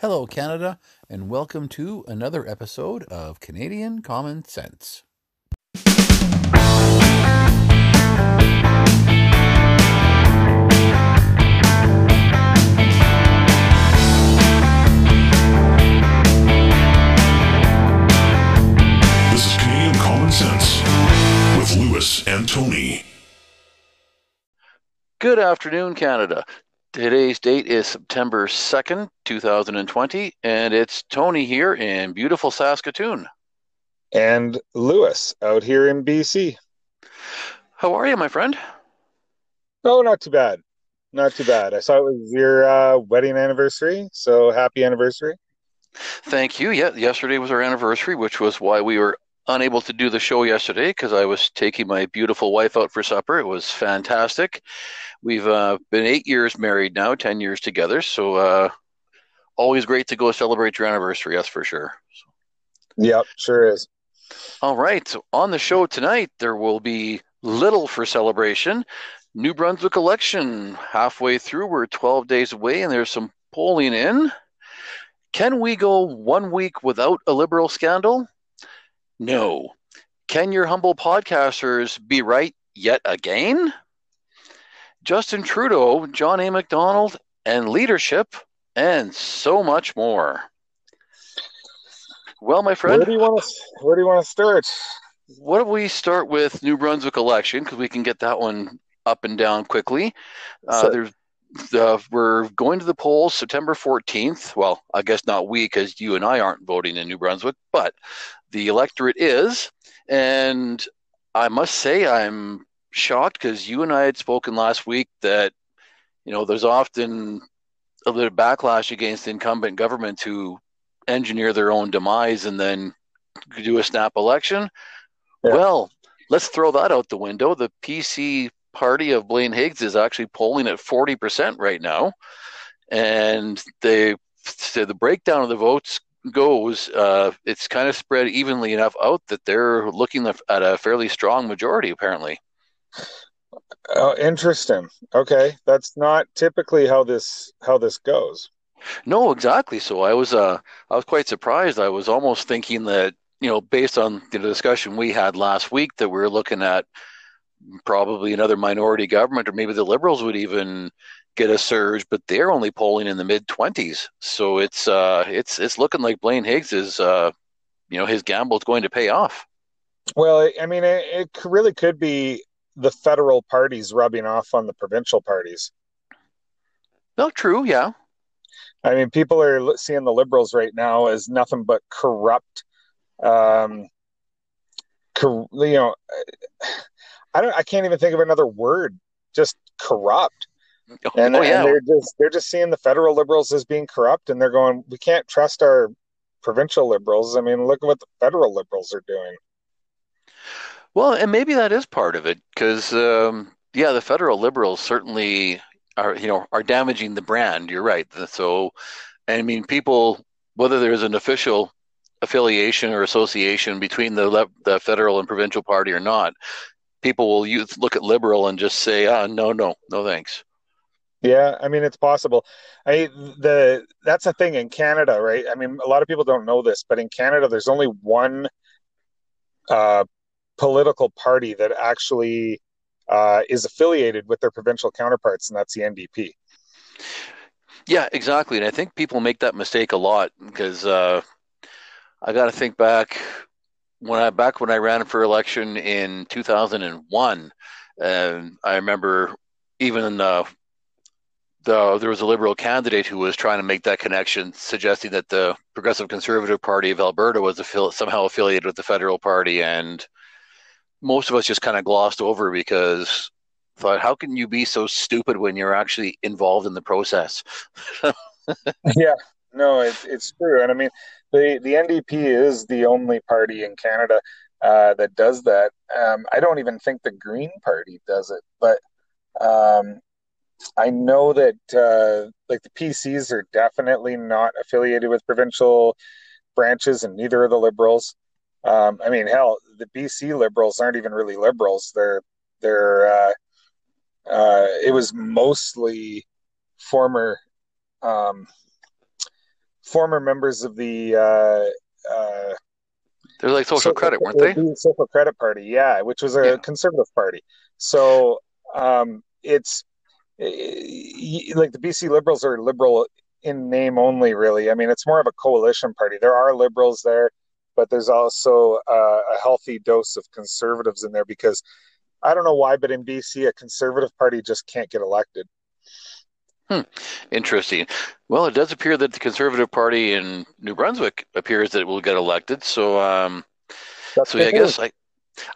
Hello, Canada, and welcome to another episode of Canadian Common Sense. This is Canadian Common Sense with Lewis and Tony. Good afternoon, Canada. Today's date is September 2nd, 2020, and it's Tony here in beautiful Saskatoon. and Lewis out here in BC. How are you, my friend? Oh, not too bad. Not too bad. I saw it was your uh, wedding anniversary, so happy anniversary. Thank you. Yeah, yesterday was our anniversary, which was why we were unable to do the show yesterday because I was taking my beautiful wife out for supper. It was fantastic. We've uh, been eight years married now, 10 years together. So, uh, always great to go celebrate your anniversary, that's for sure. Yep, sure is. All right. So on the show tonight, there will be little for celebration. New Brunswick election halfway through. We're 12 days away, and there's some polling in. Can we go one week without a liberal scandal? No. Can your humble podcasters be right yet again? Justin Trudeau, John A. Macdonald, and leadership, and so much more. Well, my friend. Where do you want to? Where do you want to start? What if we start with New Brunswick election because we can get that one up and down quickly. Uh, So- there's uh, we're going to the polls September 14th. Well, I guess not we because you and I aren't voting in New Brunswick, but the electorate is. And I must say, I'm shocked because you and I had spoken last week that you know there's often a little backlash against incumbent governments who engineer their own demise and then do a snap election. Yeah. Well, let's throw that out the window. The PC party of Blaine Higgs is actually polling at 40% right now. And they, so the breakdown of the votes goes, uh, it's kind of spread evenly enough out that they're looking at a fairly strong majority, apparently. Oh, interesting. Okay, that's not typically how this how this goes. No, exactly. So I was, uh, I was quite surprised. I was almost thinking that, you know, based on the discussion we had last week, that we were looking at probably another minority government, or maybe the Liberals would even get a surge, but they're only polling in the mid twenties. So it's, uh, it's, it's looking like Blaine Higgs is, uh, you know, his gamble is going to pay off. Well, I mean, it, it really could be the federal parties rubbing off on the provincial parties. No, true, yeah. I mean, people are seeing the liberals right now as nothing but corrupt. Um, cor- you know, I don't. I can't even think of another word. Just corrupt. And, oh, yeah. and they're just they're just seeing the federal liberals as being corrupt, and they're going, we can't trust our provincial liberals. I mean, look at what the federal liberals are doing. Well, and maybe that is part of it because, um, yeah, the federal liberals certainly are, you know, are damaging the brand. You're right. So, I mean, people, whether there's an official affiliation or association between the le- the federal and provincial party or not, people will use, look at liberal and just say, ah, no, no, no, thanks. Yeah, I mean, it's possible. I the that's the thing in Canada, right? I mean, a lot of people don't know this, but in Canada, there's only one uh, political party that actually uh, is affiliated with their provincial counterparts, and that's the NDP. Yeah, exactly. And I think people make that mistake a lot because uh, I got to think back when I back when I ran for election in 2001, and I remember even uh, the there was a liberal candidate who was trying to make that connection, suggesting that the Progressive Conservative Party of Alberta was somehow affiliated with the federal party, and most of us just kind of glossed over because thought, how can you be so stupid when you're actually involved in the process? yeah, no, it's it's true, and I mean, the the NDP is the only party in Canada uh, that does that. Um, I don't even think the Green Party does it, but um, I know that uh, like the PCs are definitely not affiliated with provincial branches, and neither are the Liberals. Um, I mean, hell, the BC Liberals aren't even really Liberals. They're they're uh, uh, it was mostly former um, former members of the uh, uh, they're like social credit, weren't they? The social credit party, yeah, which was a yeah. conservative party. So um, it's like the BC Liberals are liberal in name only, really. I mean, it's more of a coalition party. There are liberals there, but there's also uh, a healthy dose of conservatives in there because I don't know why, but in BC, a conservative party just can't get elected. Hmm. Interesting. Well, it does appear that the Conservative Party in New Brunswick appears that it will get elected. So, um, so yeah, I guess I,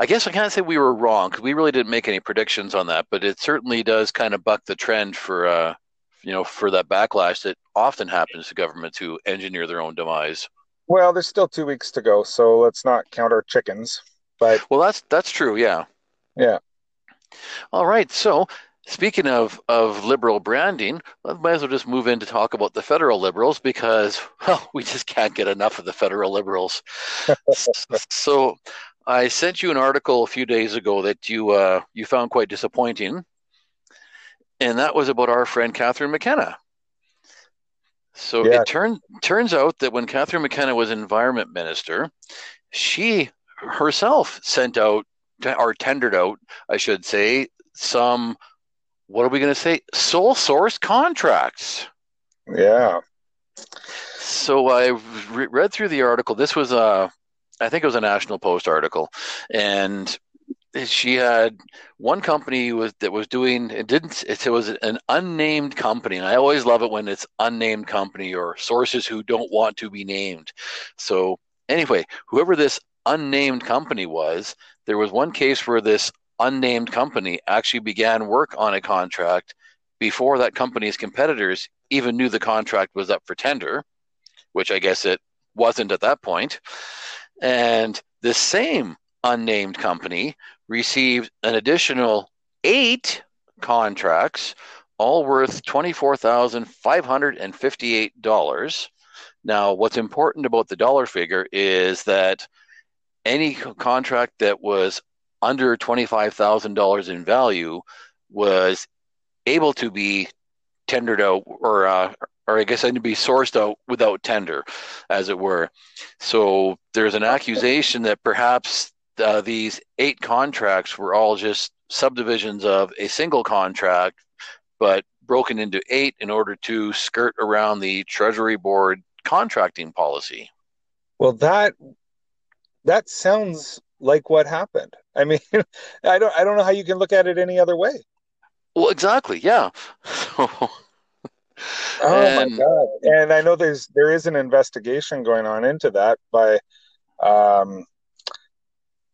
I guess I can't say we were wrong because we really didn't make any predictions on that. But it certainly does kind of buck the trend for, uh, you know, for that backlash that often happens to governments who engineer their own demise. Well, there's still two weeks to go, so let's not count our chickens. But well, that's that's true. Yeah. Yeah. All right. So Speaking of, of liberal branding, I might as well just move in to talk about the federal liberals because, well, we just can't get enough of the federal liberals. so I sent you an article a few days ago that you uh, you found quite disappointing, and that was about our friend Catherine McKenna. So yeah. it turn, turns out that when Catherine McKenna was environment minister, she herself sent out or tendered out, I should say, some what are we going to say? Sole source contracts. Yeah. So I re- read through the article. This was a, I think it was a National Post article, and she had one company that was doing it didn't it was an unnamed company and i always love it when it's unnamed company or sources who don't want to be named so anyway whoever this unnamed company was there was one case where this unnamed company actually began work on a contract before that company's competitors even knew the contract was up for tender, which I guess it wasn't at that point. And the same unnamed company received an additional eight contracts, all worth $24,558. Now, what's important about the dollar figure is that any contract that was under $25,000 in value was able to be tendered out or uh, or I guess I need to be sourced out without tender, as it were. So there's an accusation that perhaps uh, these eight contracts were all just subdivisions of a single contract, but broken into eight in order to skirt around the Treasury Board contracting policy. Well, that that sounds like what happened. I mean, I don't I don't know how you can look at it any other way. Well, exactly. Yeah. oh and, my god! And I know there's there is an investigation going on into that by um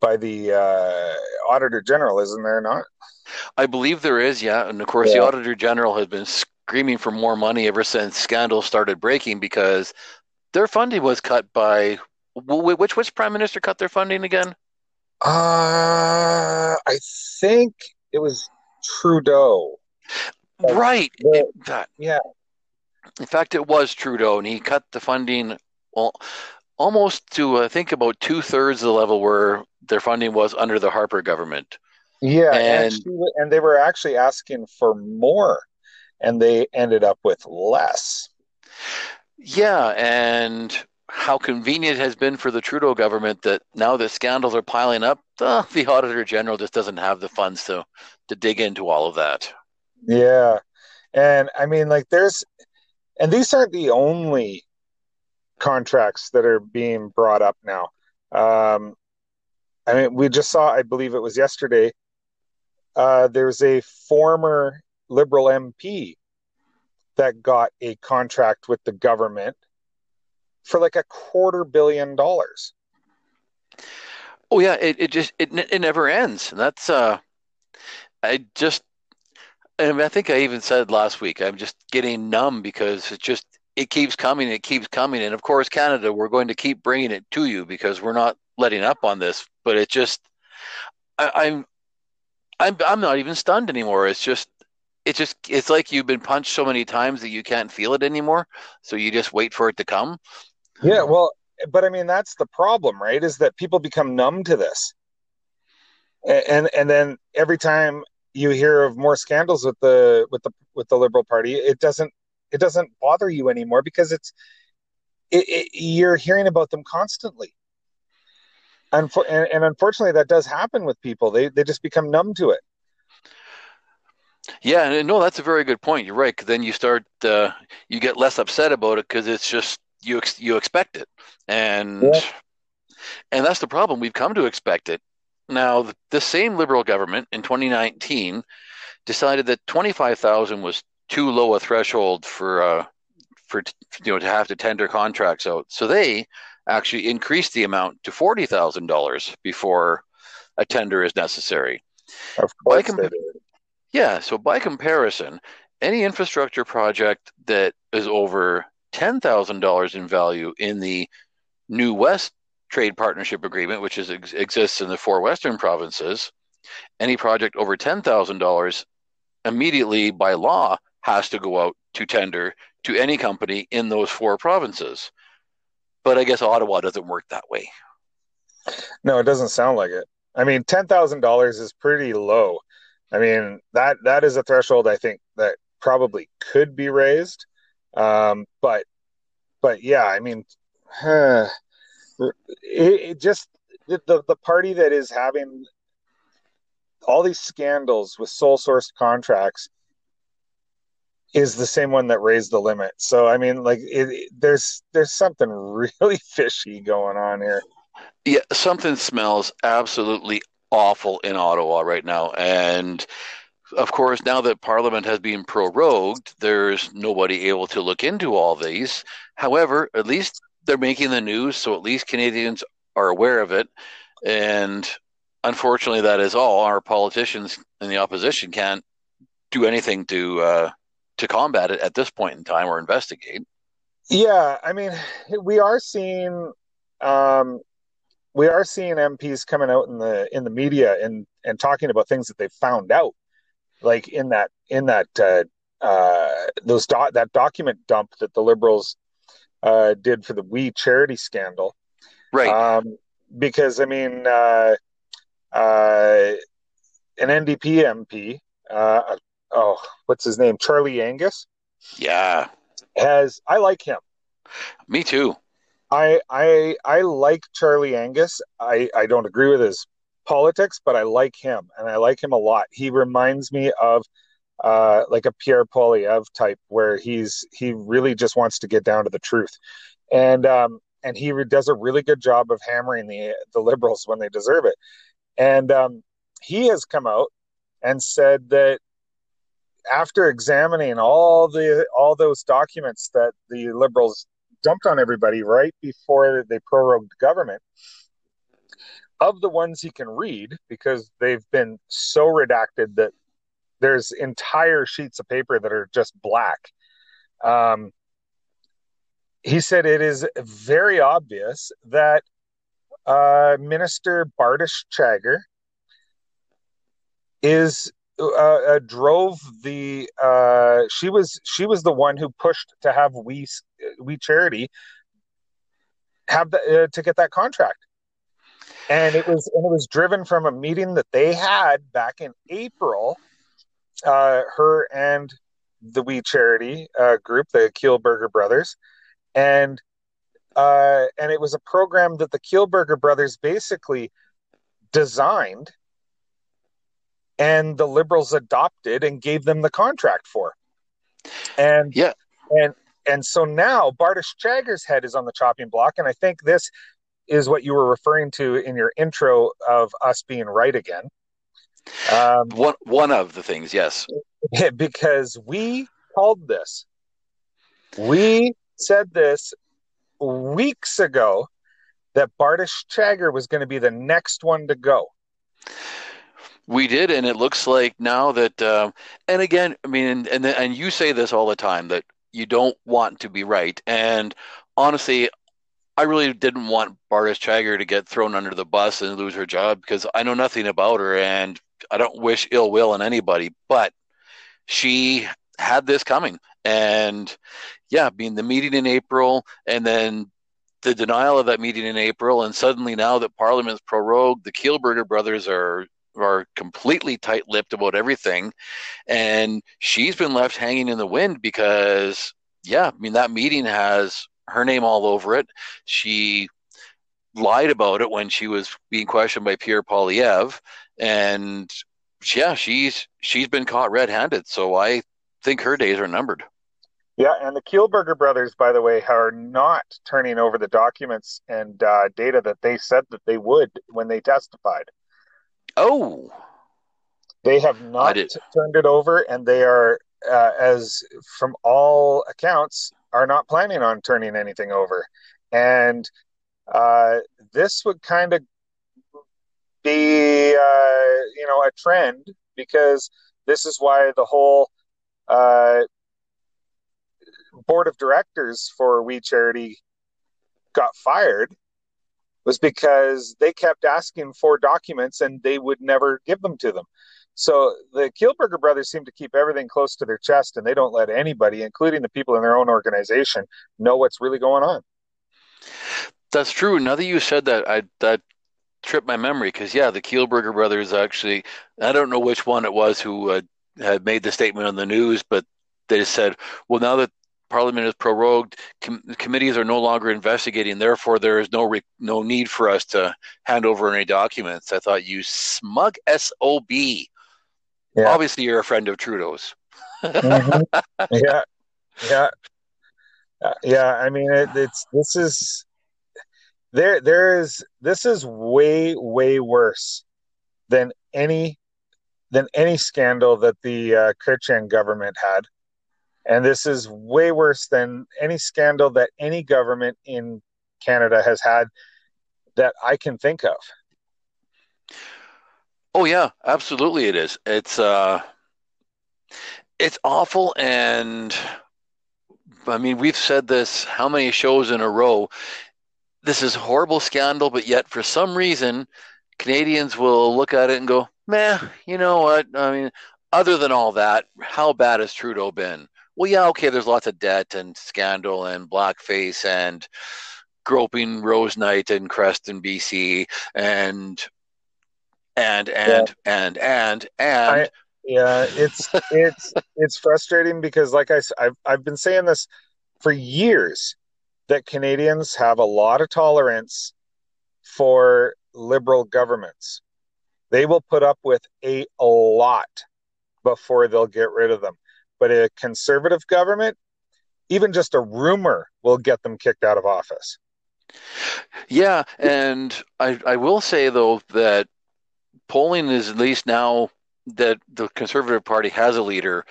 by the uh, auditor general, isn't there not? I believe there is, yeah. And of course, yeah. the auditor general has been screaming for more money ever since scandals started breaking because their funding was cut by which which prime minister cut their funding again? Uh, I think it was Trudeau. Right. The, that, yeah. In fact, it was Trudeau, and he cut the funding well, almost to I think about two thirds of the level where their funding was under the Harper government. Yeah, and, and, she, and they were actually asking for more, and they ended up with less. Yeah, and how convenient it has been for the Trudeau government that now the scandals are piling up, uh, the Auditor General just doesn't have the funds to to dig into all of that. Yeah, and I mean, like, there's, and these aren't the only contracts that are being brought up now. Um, I mean, we just saw, I believe it was yesterday. Uh, there's a former Liberal MP that got a contract with the government for like a quarter billion dollars. Oh yeah, it, it just it it never ends. And that's uh I just I, mean, I think I even said last week I'm just getting numb because it just it keeps coming, it keeps coming, and of course Canada, we're going to keep bringing it to you because we're not letting up on this. But it just I, I'm I'm I'm not even stunned anymore. It's just it just it's like you've been punched so many times that you can't feel it anymore. So you just wait for it to come. Yeah, well, but I mean that's the problem, right? Is that people become numb to this, and and then every time you hear of more scandals with the with the with the Liberal Party, it doesn't it doesn't bother you anymore because it's it, it, you're hearing about them constantly. and, and unfortunately, that does happen with people. They they just become numb to it. Yeah, and no, that's a very good point. You're right. Cause then you start, uh, you get less upset about it because it's just you ex- you expect it, and yeah. and that's the problem. We've come to expect it. Now, the, the same Liberal government in 2019 decided that 25,000 was too low a threshold for uh, for you know to have to tender contracts out. So they actually increased the amount to forty thousand dollars before a tender is necessary. Of course, yeah. So by comparison, any infrastructure project that is over ten thousand dollars in value in the New West Trade Partnership Agreement, which is, ex- exists in the four Western provinces, any project over ten thousand dollars immediately by law has to go out to tender to any company in those four provinces. But I guess Ottawa doesn't work that way. No, it doesn't sound like it. I mean, ten thousand dollars is pretty low. I mean that that is a threshold I think that probably could be raised, um, but but yeah, I mean, huh, it, it just the the party that is having all these scandals with sole source contracts is the same one that raised the limit. So I mean, like, it, there's there's something really fishy going on here. Yeah, something smells absolutely awful in Ottawa right now, and of course, now that Parliament has been prorogued, there's nobody able to look into all these. However, at least they're making the news, so at least Canadians are aware of it. And unfortunately, that is all. Our politicians in the opposition can't do anything to uh, to combat it at this point in time or investigate. Yeah, I mean, we are seeing um, we are seeing MPs coming out in the in the media and and talking about things that they found out, like in that in that uh, uh, those do- that document dump that the Liberals uh, did for the We charity scandal, right? Um, because I mean, uh, uh, an NDP MP, uh, oh, what's his name? Charlie Angus. Yeah. Has I like him. Me too. I I I like Charlie Angus. I I don't agree with his politics, but I like him and I like him a lot. He reminds me of uh, like a Pierre Poilievre type, where he's he really just wants to get down to the truth, and um, and he does a really good job of hammering the the liberals when they deserve it. And um, he has come out and said that after examining all the all those documents that the liberals dumped on everybody right before they prorogued government of the ones he can read because they've been so redacted that there's entire sheets of paper that are just black. Um, he said it is very obvious that uh, minister bardish chagger is uh, uh, drove the uh, she was she was the one who pushed to have we we charity have the, uh, to get that contract. And it was and it was driven from a meeting that they had back in april uh, her and the we charity uh, group the kielburger brothers. And and it was a program that the kielburger brothers basically designed and the liberals adopted and gave them the contract for. And yeah, and and so now Bardish Chagger's head is on the chopping block, and I think this is what you were referring to in your intro of us being right again. Um, one one of the things, yes, because we called this. We said this weeks ago that Bardish Chagger was going to be the next one to go. We did, and it looks like now that, uh, and again, I mean, and, and and you say this all the time that you don't want to be right, and honestly, I really didn't want Bardish Chagger to get thrown under the bus and lose her job because I know nothing about her, and I don't wish ill will on anybody, but she had this coming, and yeah, being the meeting in April, and then the denial of that meeting in April, and suddenly now that Parliament's prorogued, the Kielburger brothers are are completely tight-lipped about everything and she's been left hanging in the wind because yeah i mean that meeting has her name all over it. She lied about it when she was being questioned by Pierre Poilievre, and yeah, she's she's been caught red-handed. So I think her days are numbered. Yeah, and the Kielburger brothers, by the way, are not turning over the documents and uh, data that they said that they would when they testified. Oh, they have not turned it over, and they are, uh, as from all accounts, are not planning on turning anything over. And uh, this would kind of be, uh, you know, a trend because this is why the whole uh, board of directors for We Charity got fired was because they kept asking for documents and they would never give them to them. So the Kielburger brothers seem to keep everything close to their chest and they don't let anybody, including the people in their own organization, know what's really going on. That's true. Now that you said that, I that tripped my memory because yeah, the Kielburger brothers actually. I don't know which one it was who uh, had made the statement on the news, but they said, "Well, now that Parliament is prorogued, com- committees are no longer investigating. Therefore, there is no re- no need for us to hand over any documents." I thought you smug sob. Yeah. Obviously, you're a friend of Trudeau's. mm-hmm. Yeah, yeah, uh, yeah. I mean, it, it's this is there there is this is way way worse than any than any scandal that the uh, Chrétien government had, and this is way worse than any scandal that any government in Canada has had that I can think of. Oh yeah, absolutely it is. It's uh it's awful and I mean we've said this how many shows in a row this is a horrible scandal, but yet for some reason, Canadians will look at it and go, meh, you know what? I mean, other than all that, how bad has Trudeau been? Well, yeah, okay, there's lots of debt and scandal and blackface and groping Rose Knight and Creston, BC, and and and yeah. and and and. I, yeah, it's it's it's frustrating because, like I, I've I've been saying this for years that Canadians have a lot of tolerance for liberal governments. They will put up with a, a lot before they'll get rid of them. But a conservative government, even just a rumor will get them kicked out of office. Yeah, and I, I will say though that polling is at least now that the Conservative Party has a leader,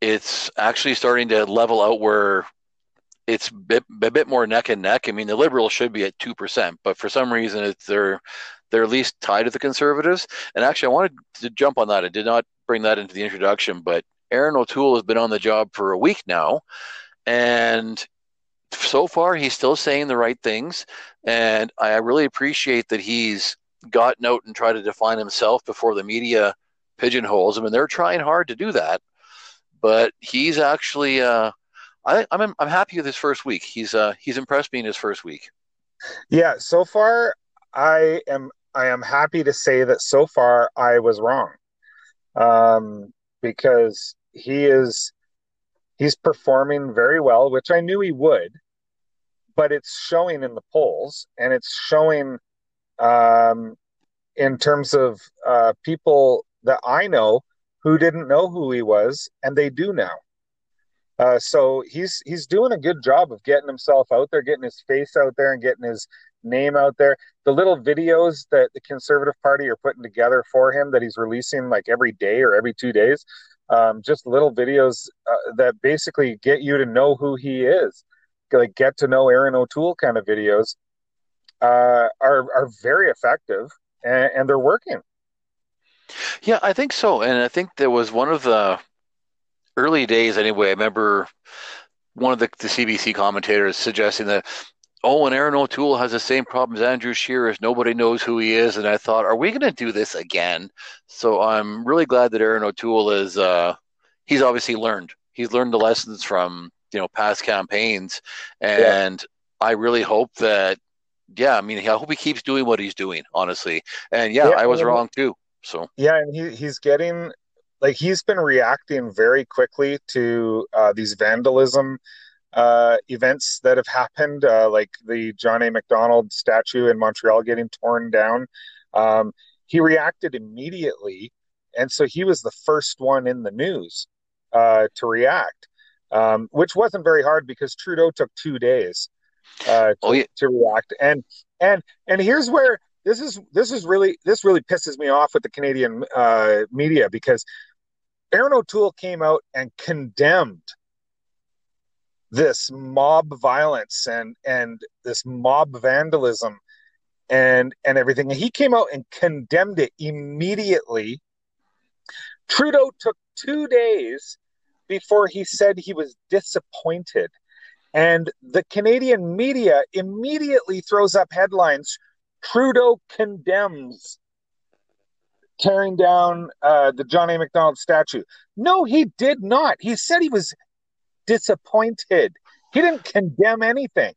it's actually starting to level out where it's a bit, a bit more neck and neck. I mean, the Liberals should be at two percent, but for some reason, it's they're they're at least tied to the Conservatives. And actually, I wanted to jump on that. I did not bring that into the introduction, but Erin O'Toole has been on the job for a week now, and so far he's still saying the right things. And I really appreciate that he's gotten out and tried to define himself before the media pigeonholes him. And they're trying hard to do that, but he's actually. Uh, I, I'm I'm happy with his first week. He's uh he's impressed me in his first week. Yeah, so far I am I am happy to say that so far I was wrong, um, because he is he's performing very well, which I knew he would, but it's showing in the polls and it's showing um, in terms of uh, people that I know who didn't know who he was and they do now. Uh, so he's he's doing a good job of getting himself out there, getting his face out there, and getting his name out there. The little videos that the Conservative Party are putting together for him that he's releasing like every day or every two days, um, just little videos uh, that basically get you to know who he is, like get to know Erin O'Toole kind of videos, uh, are are very effective and, and they're working. Yeah, I think so, and I think there was one of the early days anyway, I remember one of the, the CBC commentators suggesting that, oh, and Erin O'Toole has the same problem as Andrew Scheer, nobody knows who he is. And I thought, are we going to do this again? So I'm really glad that Erin O'Toole is, uh, he's obviously learned. He's learned the lessons from, you know, past campaigns. And yeah. I really hope that, yeah, I mean, I hope he keeps doing what he's doing, honestly. And yeah, yeah I was wrong too. So yeah, and he, he's getting like he's been reacting very quickly to uh, these vandalism uh, events that have happened, uh, like the John A. Macdonald statue in Montreal getting torn down. Um, he reacted immediately, and so he was the first one in the news uh, to react, um, which wasn't very hard because Trudeau took two days uh, to, Oh, yeah. to react. And and and here's where this is this is really this really pisses me off with the Canadian uh, media because Erin O'Toole came out and condemned this mob violence and and this mob vandalism and and everything. And he came out and condemned it immediately. Trudeau took two days before he said he was disappointed. And the Canadian media immediately throws up headlines Trudeau condemns tearing down uh, the John A. Macdonald statue. No, he did not. He said he was disappointed. He didn't condemn anything.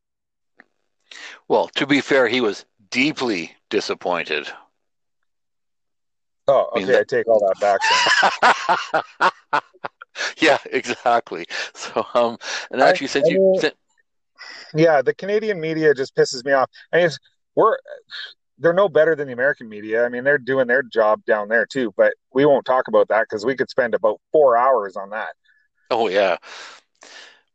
Well, to be fair, he was deeply disappointed. Oh, I mean, okay. I take all that back. Yeah, exactly. So, um, and I- actually, since I you, mean- sin- Yeah, the Canadian media just pisses me off. I mean, we're they're no better than the American media. I mean, they're doing their job down there too. But we won't talk about that because we could spend about four hours on that. oh yeah,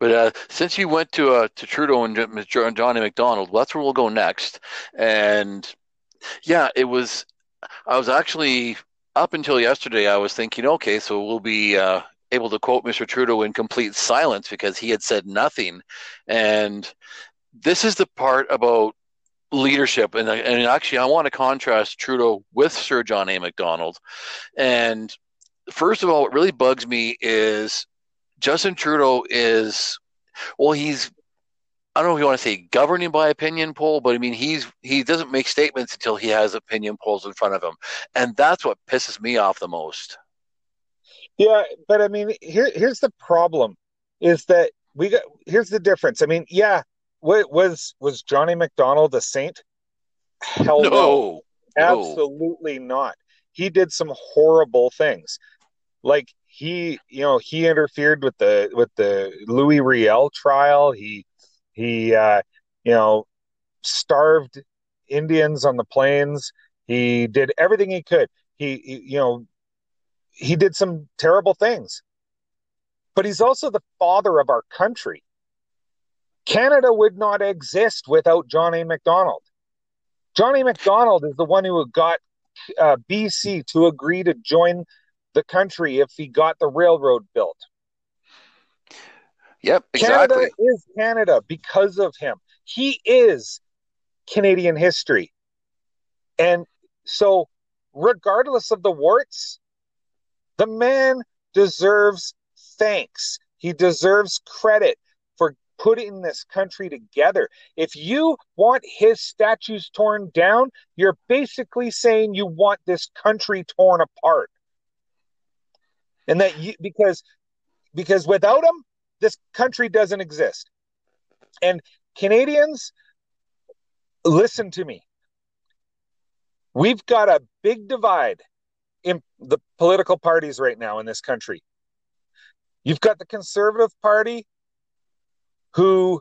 but uh, since you went to uh, to Trudeau and John John A. Macdonald, well, that's where we'll go next. And yeah, it was. I was actually up until yesterday. I was thinking, okay, so we'll be uh, able to quote Mr. Trudeau in complete silence because he had said nothing. And this is the part about leadership, and and actually, I want to contrast Trudeau with Sir John A. Macdonald. And first of all, what really bugs me is Justin Trudeau is well, he's I don't know if you want to say governing by opinion poll, but I mean he's he doesn't make statements until he has opinion polls in front of him, and that's what pisses me off the most. Yeah, but I mean, here here's the problem: is that we got here's the difference. I mean, yeah, what was was John A. Macdonald a saint? Hell no. No, no. Absolutely not. He did some horrible things. Like he, you know, he interfered with the with the Louis Riel trial. He he uh, you know, starved Indians on the plains. He did everything he could. He, he you know, he did some terrible things. But he's also the father of our country. Canada would not exist without John A. Macdonald. John A. Macdonald is the one who got uh, BC to agree to join the country if he got the railroad built. Yep, exactly. Canada is Canada because of him. He is Canadian history. And so, regardless of the warts, the man deserves thanks. He deserves credit for putting this country together. If you want his statues torn down, you're basically saying you want this country torn apart. And that you because because without them this country doesn't exist. And Canadians, listen to me. We've got a big divide in the political parties right now in this country. You've got the Conservative Party who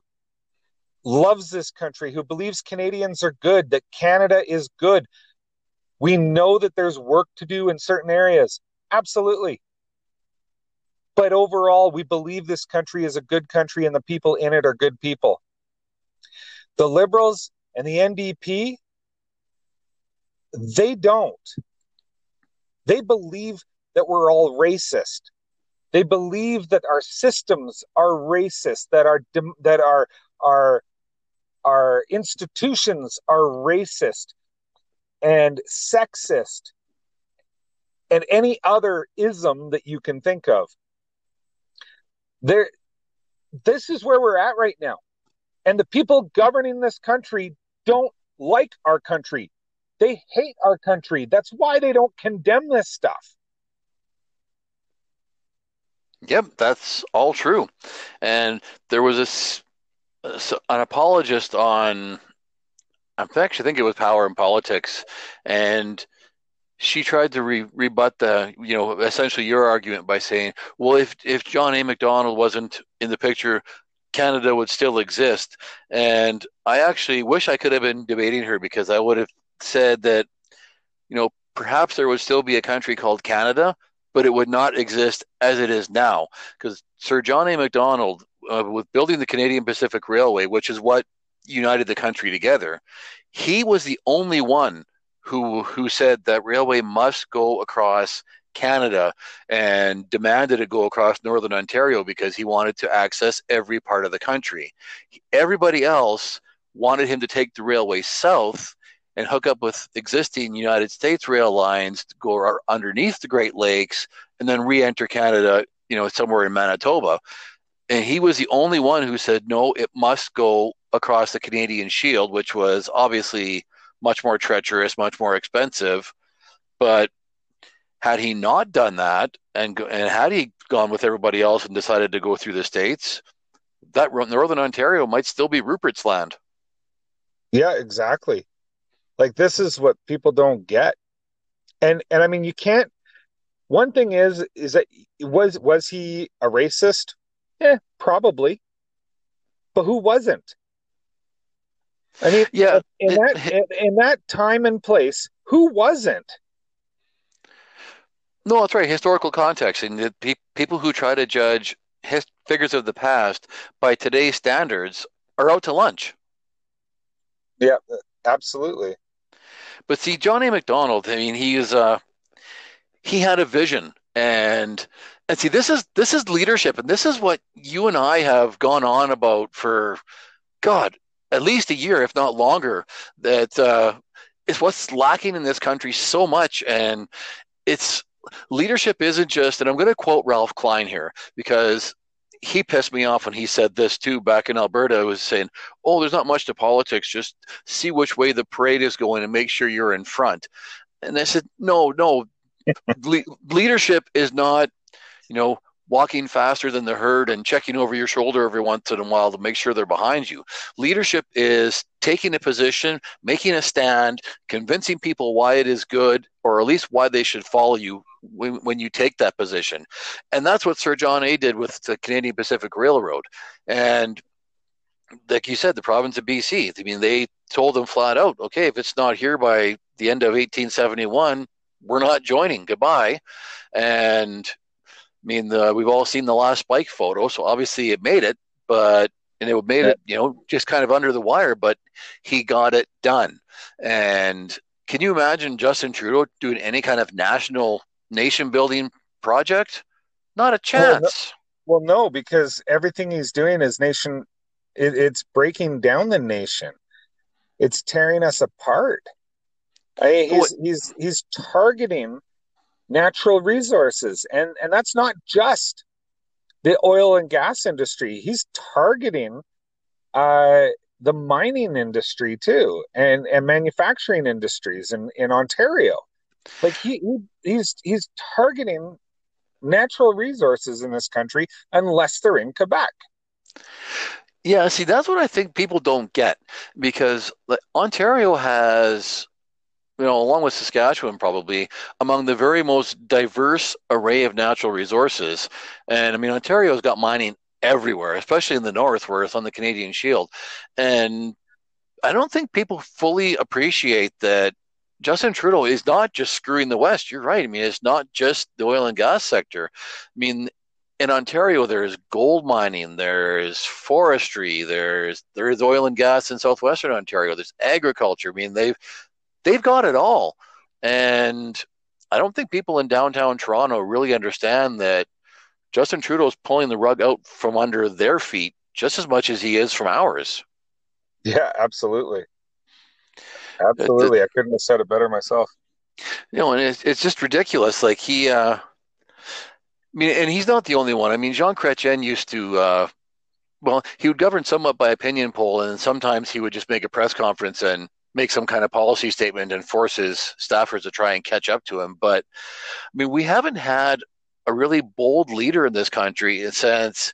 loves this country, who believes Canadians are good, that Canada is good. We know that there's work to do in certain areas. Absolutely. But overall, we believe this country is a good country and the people in it are good people. The Liberals and the NDP, they don't. They believe that we're all racist. They believe that our systems are racist, that our that our our our institutions are racist and sexist and any other ism that you can think of. There this is where we're at right now. And the people governing this country don't like our country. They hate our country. That's why they don't condemn this stuff. Yep, that's all true. And there was this an apologist on, I actually think it was Power and Politics, and she tried to re- rebut the, you know, essentially your argument by saying, well, if if John A. Macdonald wasn't in the picture, Canada would still exist. And I actually wish I could have been debating her because I would have said that, you know, perhaps there would still be a country called Canada, but it would not exist as it is now. Because Sir John A. Macdonald, uh, with building the Canadian Pacific Railway, which is what united the country together, he was the only one who who said that railway must go across Canada and demanded it go across northern Ontario because he wanted to access every part of the country. Everybody else wanted him to take the railway south and hook up with existing United States rail lines to go underneath the Great Lakes and then re-enter Canada, you know, somewhere in Manitoba. And he was the only one who said no, it must go across the Canadian Shield, which was obviously much more treacherous, much more expensive. But had he not done that, and and had he gone with everybody else and decided to go through the states, that Northern Ontario might still be Rupert's land. Yeah, exactly. Like this is what people don't get, and and I mean you can't. One thing is is that was was he a racist? Yeah, probably. But who wasn't? I mean, yeah, in that in, in that time and place, who wasn't? No, that's right. Historical context, and the pe- people who try to judge his- figures of the past by today's standards are out to lunch. Yeah, absolutely. But see, John A. Macdonald, I mean, he is uh, he had a vision, and and see, this is this is leadership, and this is what you and I have gone on about for God at least a year, if not longer. That uh, is what's lacking in this country so much, and it's leadership isn't just. And I'm going to quote Ralph Klein here because he pissed me off when he said this too back in Alberta. was saying, "Oh, there's not much to politics. Just see which way the parade is going and make sure you're in front." And I said, "No, no. Le- leadership is not, you know, walking faster than the herd and checking over your shoulder every once in a while to make sure they're behind you. Leadership is taking a position, making a stand, convincing people why it is good, or at least why they should follow you when, when you take that position. And that's what Sir John A. did with the Canadian Pacific Railroad. And like you said, the province of BC, I mean, they told them flat out, okay, if it's not here by the end of 1871, we're not joining. Goodbye. And mean, the, we've all seen the last spike photo, so obviously it made it, but and it made it, you know, just kind of under the wire, but he got it done. And can you imagine Justin Trudeau doing any kind of national nation building project? Not a chance. Well, no, well, no because everything he's doing is nation. It, it's breaking down the nation. It's tearing us apart. I he's, he's he's targeting natural resources, and and that's not just the oil and gas industry. He's targeting uh, the mining industry too, and and manufacturing industries in in Ontario. Like he, he he's he's targeting natural resources in this country unless they're in Quebec. Yeah, see, that's what I think people don't get because like, Ontario has, you know, along with Saskatchewan, probably among the very most diverse array of natural resources. And I mean, Ontario's got mining everywhere, especially in the north, where it's on the Canadian Shield. And I don't think people fully appreciate that Justin Trudeau is not just screwing the West. You're right. I mean, it's not just the oil and gas sector. I mean, in Ontario, there's gold mining, there's forestry, there's there is oil and gas in southwestern Ontario, there's agriculture. I mean, they've they've got it all, and I don't think people in downtown Toronto really understand that Justin Trudeau is pulling the rug out from under their feet just as much as he is from ours. Yeah, absolutely. Absolutely, I couldn't have said it better myself. You know, and it's it's just ridiculous. Like he, uh, I mean, and he's not the only one. I mean, Jean Chrétien used to, uh, well, he would govern somewhat by opinion poll, and sometimes he would just make a press conference and make some kind of policy statement and forces staffers to try and catch up to him. But I mean, we haven't had a really bold leader in this country since.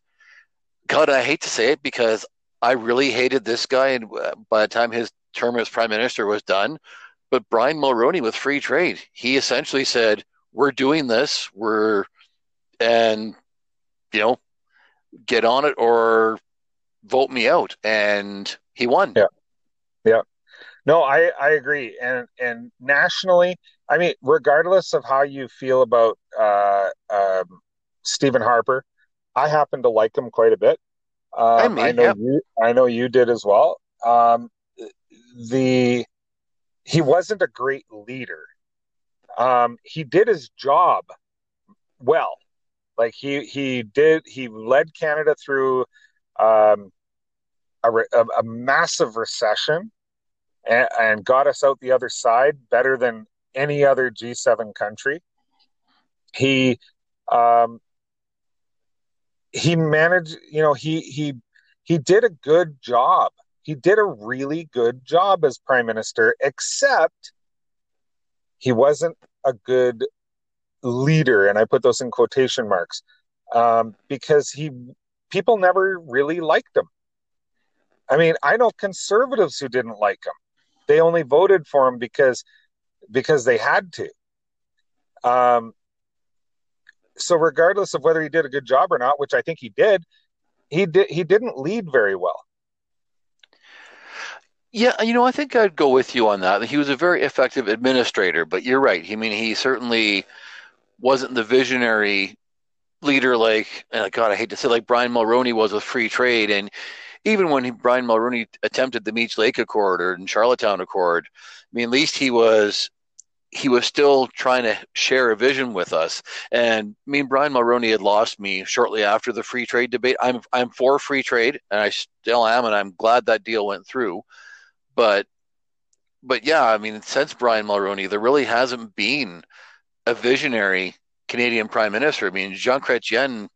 God, I hate to say it because I really hated this guy, and uh, by the time his term as prime minister was done. But Brian Mulroney with free trade, he essentially said, "We're doing this. We're and you know, get on it or vote me out, and he won. Yeah, yeah. No, I I agree, and and nationally, I mean, regardless of how you feel about uh, um, Stephen Harper, I happen to like him quite a bit. Um, I, I know yep. you. I know you did as well. Um, the he wasn't a great leader. Um, he did his job well. Like he he did he led Canada through um, a, a, a massive recession and, and got us out the other side better than any other G7 country. He um, he managed, you know, he he he did a good job. He did a really good job as prime minister, except he wasn't a good leader, and I put those in quotation marks um, because he people never really liked him. I mean, I know conservatives who didn't like him. They only voted for him because because they had to. Um, so regardless of whether he did a good job or not, which I think he did, he did he didn't lead very well. Yeah, you know, I think I'd go with you on that. He was a very effective administrator, but you're right. I mean, he certainly wasn't the visionary leader like, God, I hate to say, like Brian Mulroney was with free trade. And even when he, Brian Mulroney attempted the Meech Lake Accord or Charlottetown Accord, I mean, at least he was he was still trying to share a vision with us. And I mean, Brian Mulroney had lost me shortly after the free trade debate. I'm I'm for free trade, and I still am, and I'm glad that deal went through. But but yeah, I mean, since Brian Mulroney, there really hasn't been a visionary Canadian Prime Minister. I mean, Jean Chrétien,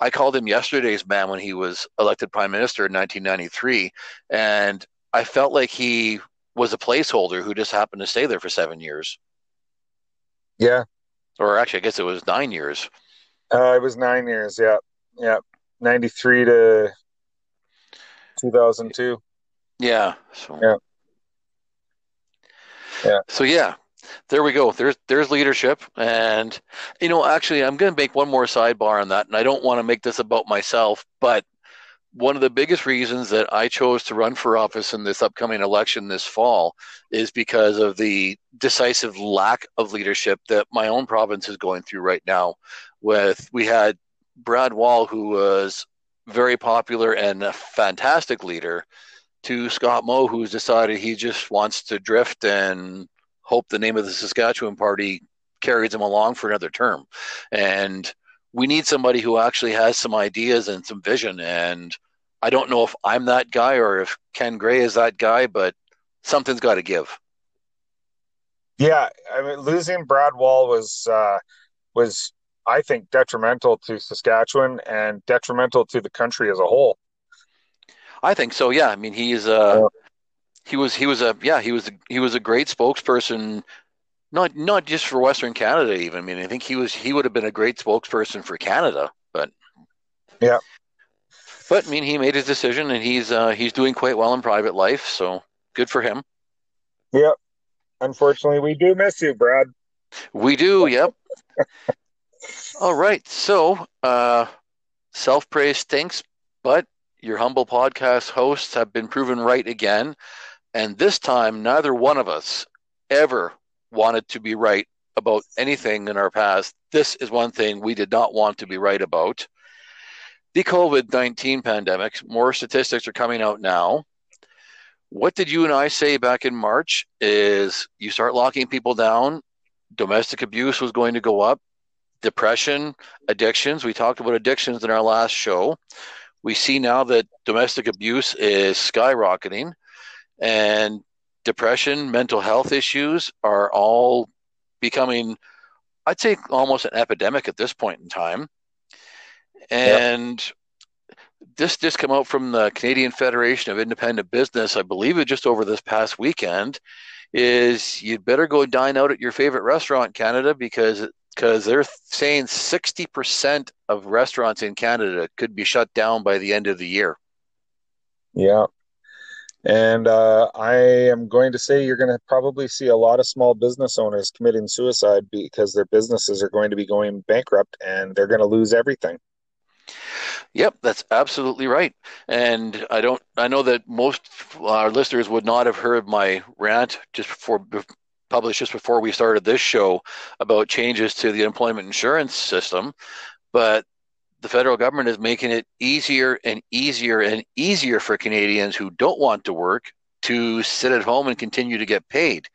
I called him yesterday's man when he was elected Prime Minister in 1993, and I felt like he was a placeholder who just happened to stay there for seven years. Yeah. Or actually, I guess it was nine years. Uh, it was nine years. Yeah. Yeah. 93 to 2002. Yeah. So, yeah. Yeah. So, yeah, there we go. There's there's leadership, and you know, actually, I'm going to make one more sidebar on that, and I don't want to make this about myself, but one of the biggest reasons that I chose to run for office in this upcoming election this fall is because of the decisive lack of leadership that my own province is going through right now. With we had Brad Wall, who was very popular and a fantastic leader, to Scott Moe, who's decided he just wants to drift and hope the name of the Saskatchewan Party carries him along for another term. And we need somebody who actually has some ideas and some vision. And I don't know if I'm that guy or if Ken Grey is that guy, but something's got to give. Yeah, I mean, losing Brad Wall was uh, was I think detrimental to Saskatchewan and detrimental to the country as a whole. I think so. Yeah, I mean, he's uh, yeah. He was he was a yeah he was he was a great spokesperson not not just for Western Canada. Even I mean, I think he was he would have been a great spokesperson for Canada. But yeah, but I mean, he made his decision, and he's uh, he's doing quite well in private life. So good for him. Yep. Unfortunately, we do miss you, Brad. We do. Yep. All right. So uh, self praise stinks, but your humble podcast hosts have been proven right again. And this time, neither one of us ever wanted to be right about anything in our past. This is one thing we did not want to be right about. The COVID 19 pandemic, more statistics are coming out now. What did you and I say back in March is you start locking people down, domestic abuse was going to go up, depression, addictions. We talked about addictions in our last show. We see now that domestic abuse is skyrocketing and depression, mental health issues are all becoming, I'd say, almost an epidemic at this point in time. And yep. this just came out from the Canadian Federation of Independent Business, I believe it just over this past weekend, is you'd better go dine out at your favorite restaurant in Canada because because they're saying 60% of restaurants in Canada could be shut down by the end of the year. Yeah. And uh, I am going to say you're going to probably see a lot of small business owners committing suicide because their businesses are going to be going bankrupt and they're going to lose everything. Yep, that's absolutely right. And I don't. I know that most our listeners would not have heard my rant just before published just before we started this show about changes to the employment insurance system, but the federal government is making it easier and easier and easier for Canadians who don't want to work to sit at home and continue to get paid.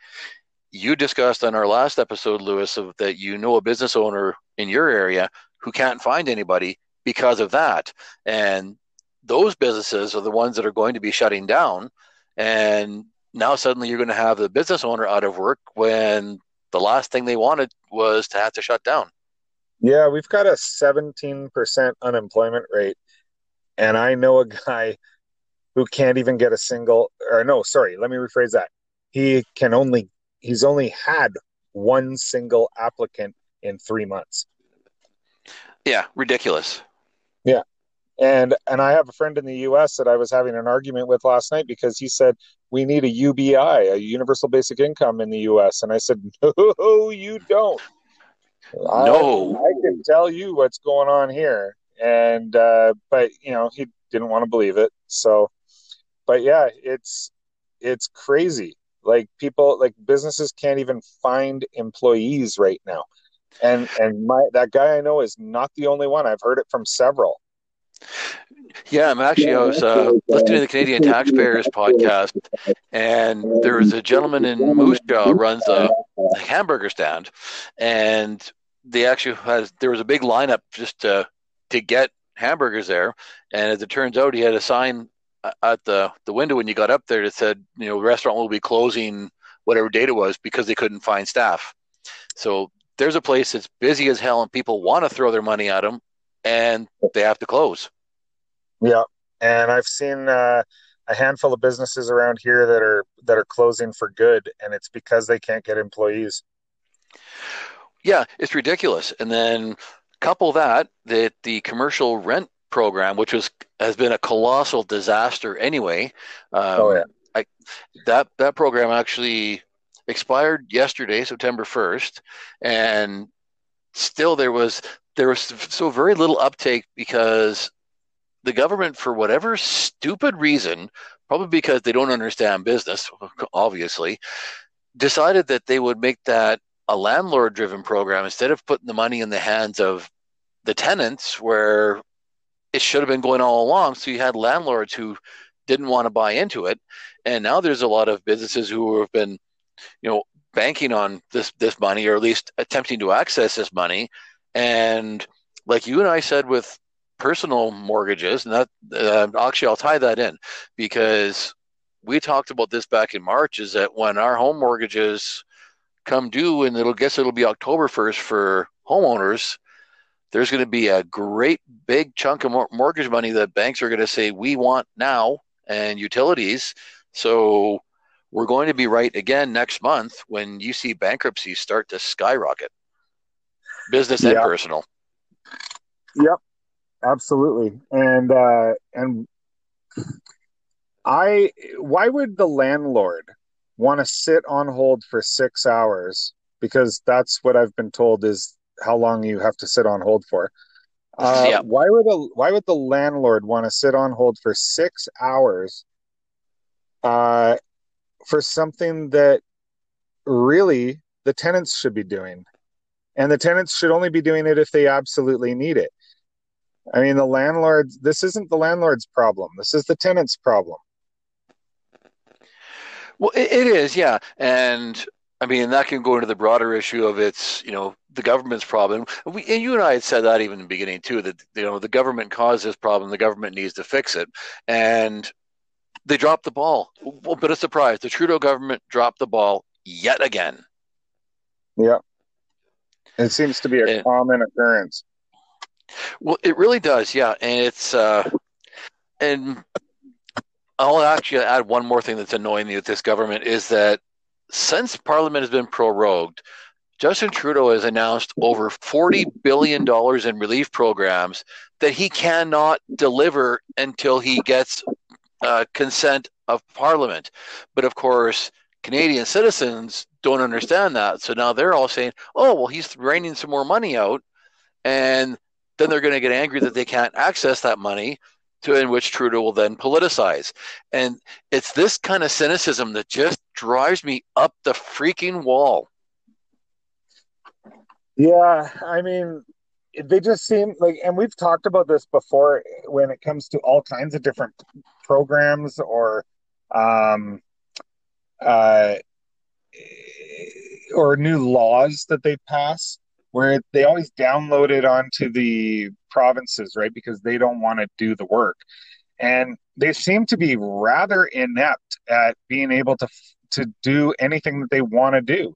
You discussed on our last episode, Lewis, of that you know a business owner in your area who can't find anybody because of that. And those businesses are the ones that are going to be shutting down. And now suddenly you're going to have the business owner out of work when the last thing they wanted was to have to shut down. Yeah, we've got a 17% unemployment rate. And I know a guy who can't even get a single, or no, sorry, let me rephrase that. He can only, he's only had one single applicant in three months. Yeah, ridiculous. Yeah. And and I have a friend in the US that I was having an argument with last night because he said we need a UBI, a universal basic income in the US. And I said, No, you don't. No. I, I can tell you what's going on here. And uh but you know, he didn't want to believe it. So but yeah, it's it's crazy. Like people like businesses can't even find employees right now and and my that guy I know is not the only one. I've heard it from several. Yeah, I'm actually I was uh, listening to the Canadian Taxpayers podcast, and there was a gentleman in Moose Jaw runs a, a hamburger stand, and they actually has there was a big lineup just to to get hamburgers there, and as it turns out, he had a sign at the the window when you got up there that said, you know, the restaurant will be closing whatever date it was because they couldn't find staff. So there's a place that's busy as hell and people want to throw their money at them and they have to close. Yeah. And I've seen uh, a handful of businesses around here that are that are closing for good and it's because they can't get employees. Yeah, it's ridiculous. And then couple that that the commercial rent program, which was has been a colossal disaster anyway. Um, oh yeah. I, that that program actually expired yesterday, September 1st, and still there was there was so very little uptake because the government, for whatever stupid reason, probably because they don't understand business, obviously, decided that they would make that a landlord driven program instead of putting the money in the hands of the tenants where it should have been going all along. So you had landlords who didn't want to buy into it. And now there's a lot of businesses who have been you know, banking on this this money or at least attempting to access this money. And like you and I said with personal mortgages, and that uh, actually I'll tie that in because we talked about this back in March. Is that when our home mortgages come due, and it'll guess it'll be October first for homeowners. There's going to be a great big chunk of mortgage money that banks are going to say we want now, and utilities. So we're going to be right again next month when you see bankruptcies start to skyrocket, business and personal. Yep, absolutely. And uh, and I, why would the landlord want to sit on hold for six hours? Because that's what I've been told is how long you have to sit on hold for. Uh, yep. Why would a why would the landlord want to sit on hold for six hours? Uh, for something that really the tenants should be doing. And the tenants should only be doing it if they absolutely need it. I mean, the landlords, this isn't the landlord's problem. This is the tenant's problem. Well, it, it is, yeah. And I mean, that can go into the broader issue of it's, you know, the government's problem. We, and you and I had said that even in the beginning, too, that, you know, the government caused this problem. The government needs to fix it. And they dropped the ball. A bit of surprise. The Trudeau government dropped the ball yet again. Yeah. It seems to be a and, common occurrence. Well, it really does, yeah. And it's uh and I'll actually add one more thing that's annoying me with this government is that since Parliament has been prorogued, Justin Trudeau has announced over $40 billion in relief programs that he cannot deliver until he gets uh, consent of Parliament. But of course, Canadian citizens don't understand that. So now they're all saying, oh, well, he's raining some more money out. And then they're going to get angry that they can't access that money to in which Trudeau will then politicize. And it's this kind of cynicism that just drives me up the freaking wall. Yeah, I mean, they just seem like, and we've talked about this before when it comes to all kinds of different programs or, um, uh, or new laws that they pass where they always download it onto the provinces, right? Because they don't want to do the work. And they seem to be rather inept at being able to to do anything that they want to do.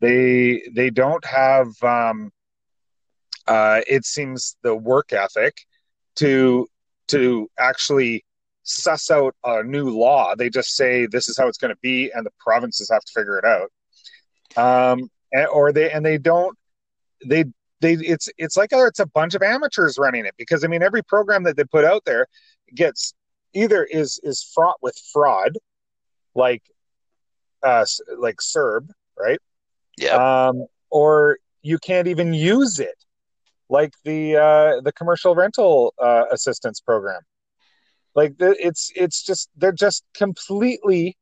They they don't have um, uh, it seems the work ethic to to actually suss out a new law. They just say this is how it's going to be, and the provinces have to figure it out. Um, and, or they and they don't they they it's it's like a, it's a bunch of amateurs running it because I mean every program that they put out there gets either is is fraught with fraud, like uh like CERB, right? Yeah. Um, or you can't even use it, like the uh, the commercial rental uh, assistance program. Like the, it's it's just they're just completely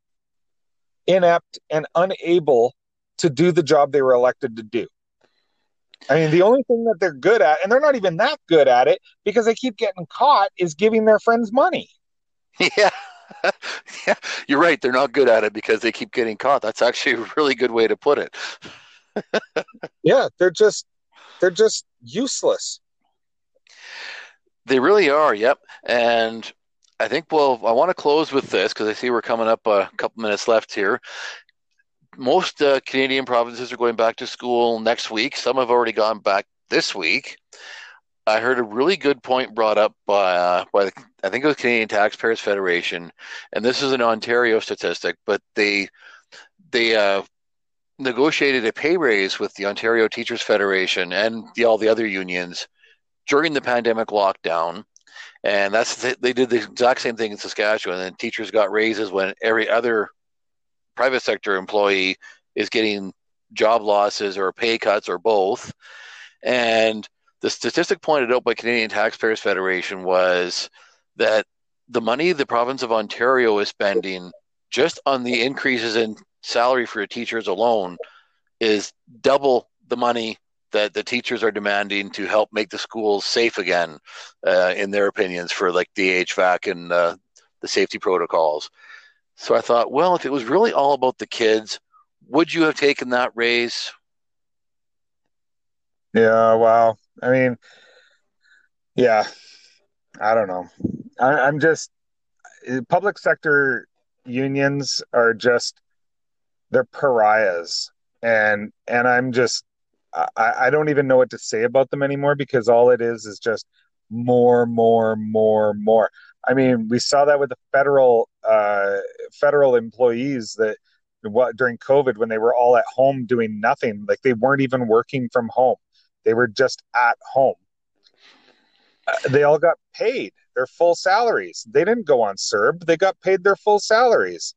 inept and unable to do the job they were elected to do. I mean, the only thing that they're good at, and they're not even that good at it because they keep getting caught, is giving their friends money. Yeah. yeah, you're right. They're not good at it because they keep getting caught. That's actually a really good way to put it. yeah, they're just they're just useless. They really are. Yep. And I think well, I want to close with this because I see we're coming up a couple minutes left here most uh, Canadian provinces are going back to school next week. Some have already gone back this week. I heard a really good point brought up by uh, by the, I think it was Canadian Taxpayers Federation, and this is an Ontario statistic, but they they uh, negotiated a pay raise with the Ontario Teachers Federation and the, all the other unions during the pandemic lockdown, and that's they did the exact same thing in Saskatchewan. And teachers got raises when every other private sector employee is getting job losses or pay cuts or both. And the statistic pointed out by Canadian Taxpayers Federation was that the money the province of Ontario is spending just on the increases in salary for teachers alone is double the money that the teachers are demanding to help make the schools safe again, uh, in their opinions, for like the HVAC and uh, the safety protocols. So I thought, well, if it was really all about the kids, would you have taken that raise? Yeah, wow. I mean, yeah, I don't know. I, am just public sector unions are just they're pariahs, and and I'm just I, I don't even know what to say about them anymore because all it is is just more, more, more, more. I mean, we saw that with the federal uh, federal employees that what during COVID when they were all at home doing nothing, like they weren't even working from home, they were just at home. Uh, they all got paid their full salaries. They didn't go on CERB; they got paid their full salaries.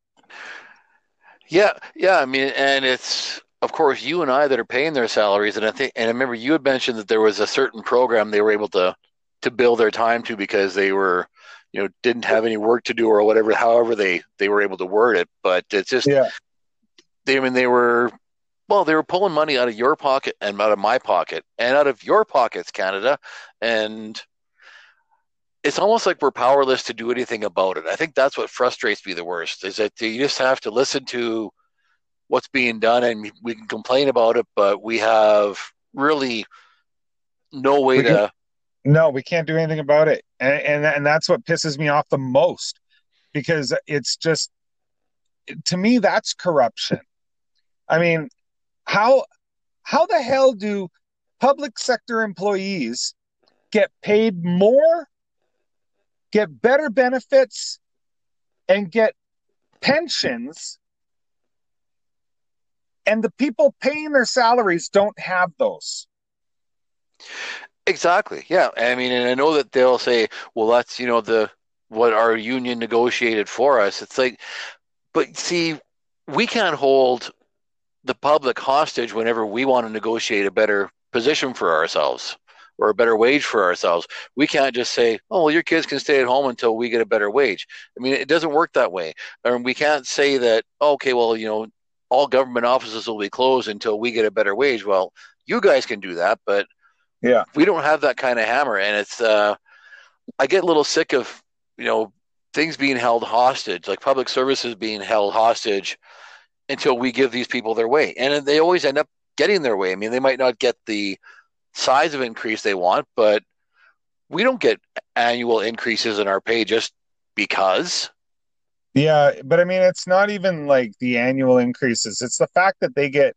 Yeah, yeah. I mean, and it's of course you and I that are paying their salaries, and I think, and I remember you had mentioned that there was a certain program they were able to to bill their time to because they were you know didn't have any work to do or whatever however they they were able to word it but it's just yeah they I mean they were well they were pulling money out of your pocket and out of my pocket and out of your pockets Canada and it's almost like we're powerless to do anything about it. I think that's what frustrates me the worst is that you just have to listen to what's being done and we can complain about it, but we have really no way to no, we can't do anything about it, and, and and that's what pisses me off the most because it's just to me that's corruption. I mean, how how the hell do public sector employees get paid more, get better benefits, and get pensions, and the people paying their salaries don't have those? Exactly. Yeah. I mean, and I know that they'll say, well, that's, you know, the, what our union negotiated for us. It's like, but see, we can't hold the public hostage whenever we want to negotiate a better position for ourselves. or a better wage for ourselves. We can't just say, "Oh, well, your kids can stay at home until we get a better wage." I mean, it doesn't work that way. And we can't say that, "Okay, well, you know, all government offices will be closed until we get a better wage." Well, you guys can do that, but yeah, we don't have that kind of hammer, and it's. Uh, I get a little sick of you know things being held hostage, like public services being held hostage until we give these people their way. And they always end up getting their way. I mean, they might not get the size of increase they want, but we don't get annual increases in our pay just because. Yeah, but I mean, it's not even like the annual increases. It's the fact that they get,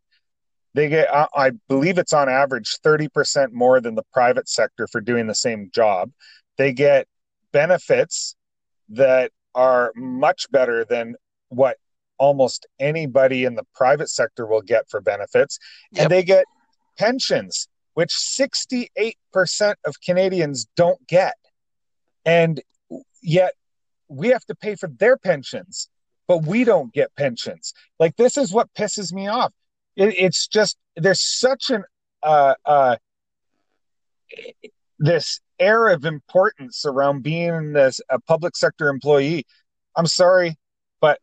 they get, I believe it's on average 30% more than the private sector for doing the same job. They get benefits that are much better than what almost anybody in the private sector will get for benefits. Yep. And they get pensions, which 68% of Canadians don't get. And yet we have to pay for their pensions, but we don't get pensions. Like, this is what pisses me off. It, it's just, there's such an, uh, uh, this air of importance around being this a public sector employee. I'm sorry, but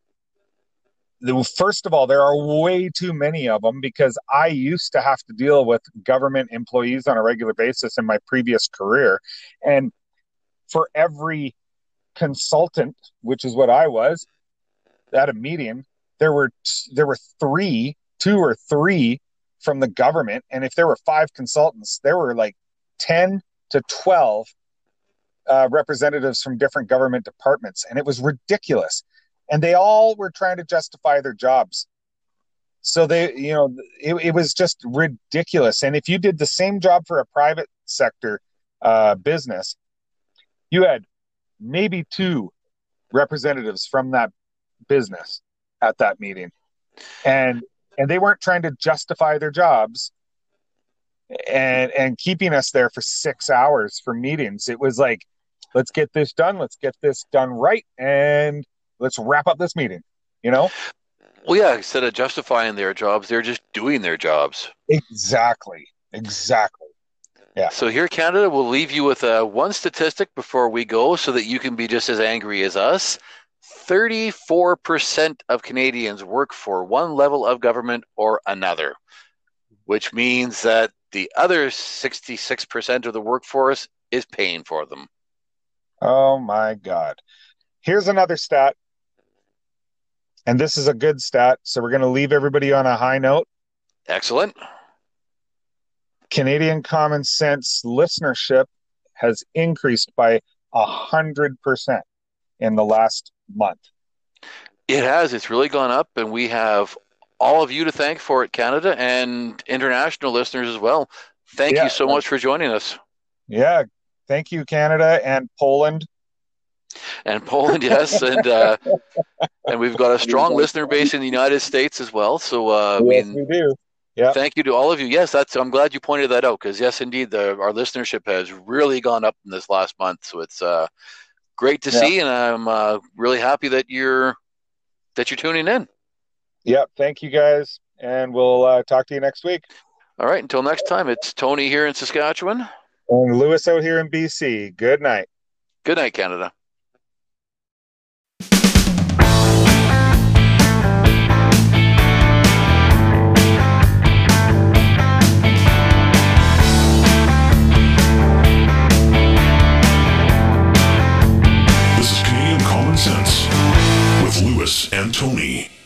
the, first of all, there are way too many of them because I used to have to deal with government employees on a regular basis in my previous career, and for every consultant, which is what I was, at a meeting, there were there were three, two or three from the government, and if there were five consultants, there were like ten to 12 uh, representatives from different government departments, and it was ridiculous. And they all were trying to justify their jobs. So they, you know, it, it was just ridiculous. And if you did the same job for a private sector uh, business, you had maybe two representatives from that business at that meeting, and and they weren't trying to justify their jobs and and keeping us there for six hours for meetings. It was like, let's get this done, let's get this done right, and let's wrap up this meeting. You know? Well, yeah. Instead of justifying their jobs, they're just doing their jobs. Exactly. Exactly. Yeah. So here, Canada, we'll leave you with uh, one statistic before we go, so that you can be just as angry as us. 34% of Canadians work for one level of government or another, which means that the other 66% of the workforce is paying for them. Oh my God. Here's another stat. And this is a good stat. So we're going to leave everybody on a high note. Excellent. Canadian Common Sense listenership has increased by a hundred percent in the last month. It has. It's really gone up, and we have all of you to thank for it, Canada, and international listeners as well. Thank yeah. you so much for joining us. Yeah, thank you, Canada and Poland. And Poland, yes, and uh, and we've got a strong listener base in the United States as well. So uh, yes, I mean, we do. Yeah. Thank you to all of you. Yes, that's. I'm glad you pointed that out because yes, indeed, the, our listenership has really gone up in this last month. So it's uh, great to yeah. see, and I'm uh, really happy that you're that you're tuning in. Yep. Thank you guys. And we'll uh, talk to you next week. All right. Until next time, it's Tony here in Saskatchewan. And Lewis out here in BC. Good night. Good night, Canada. Lewis and Tony.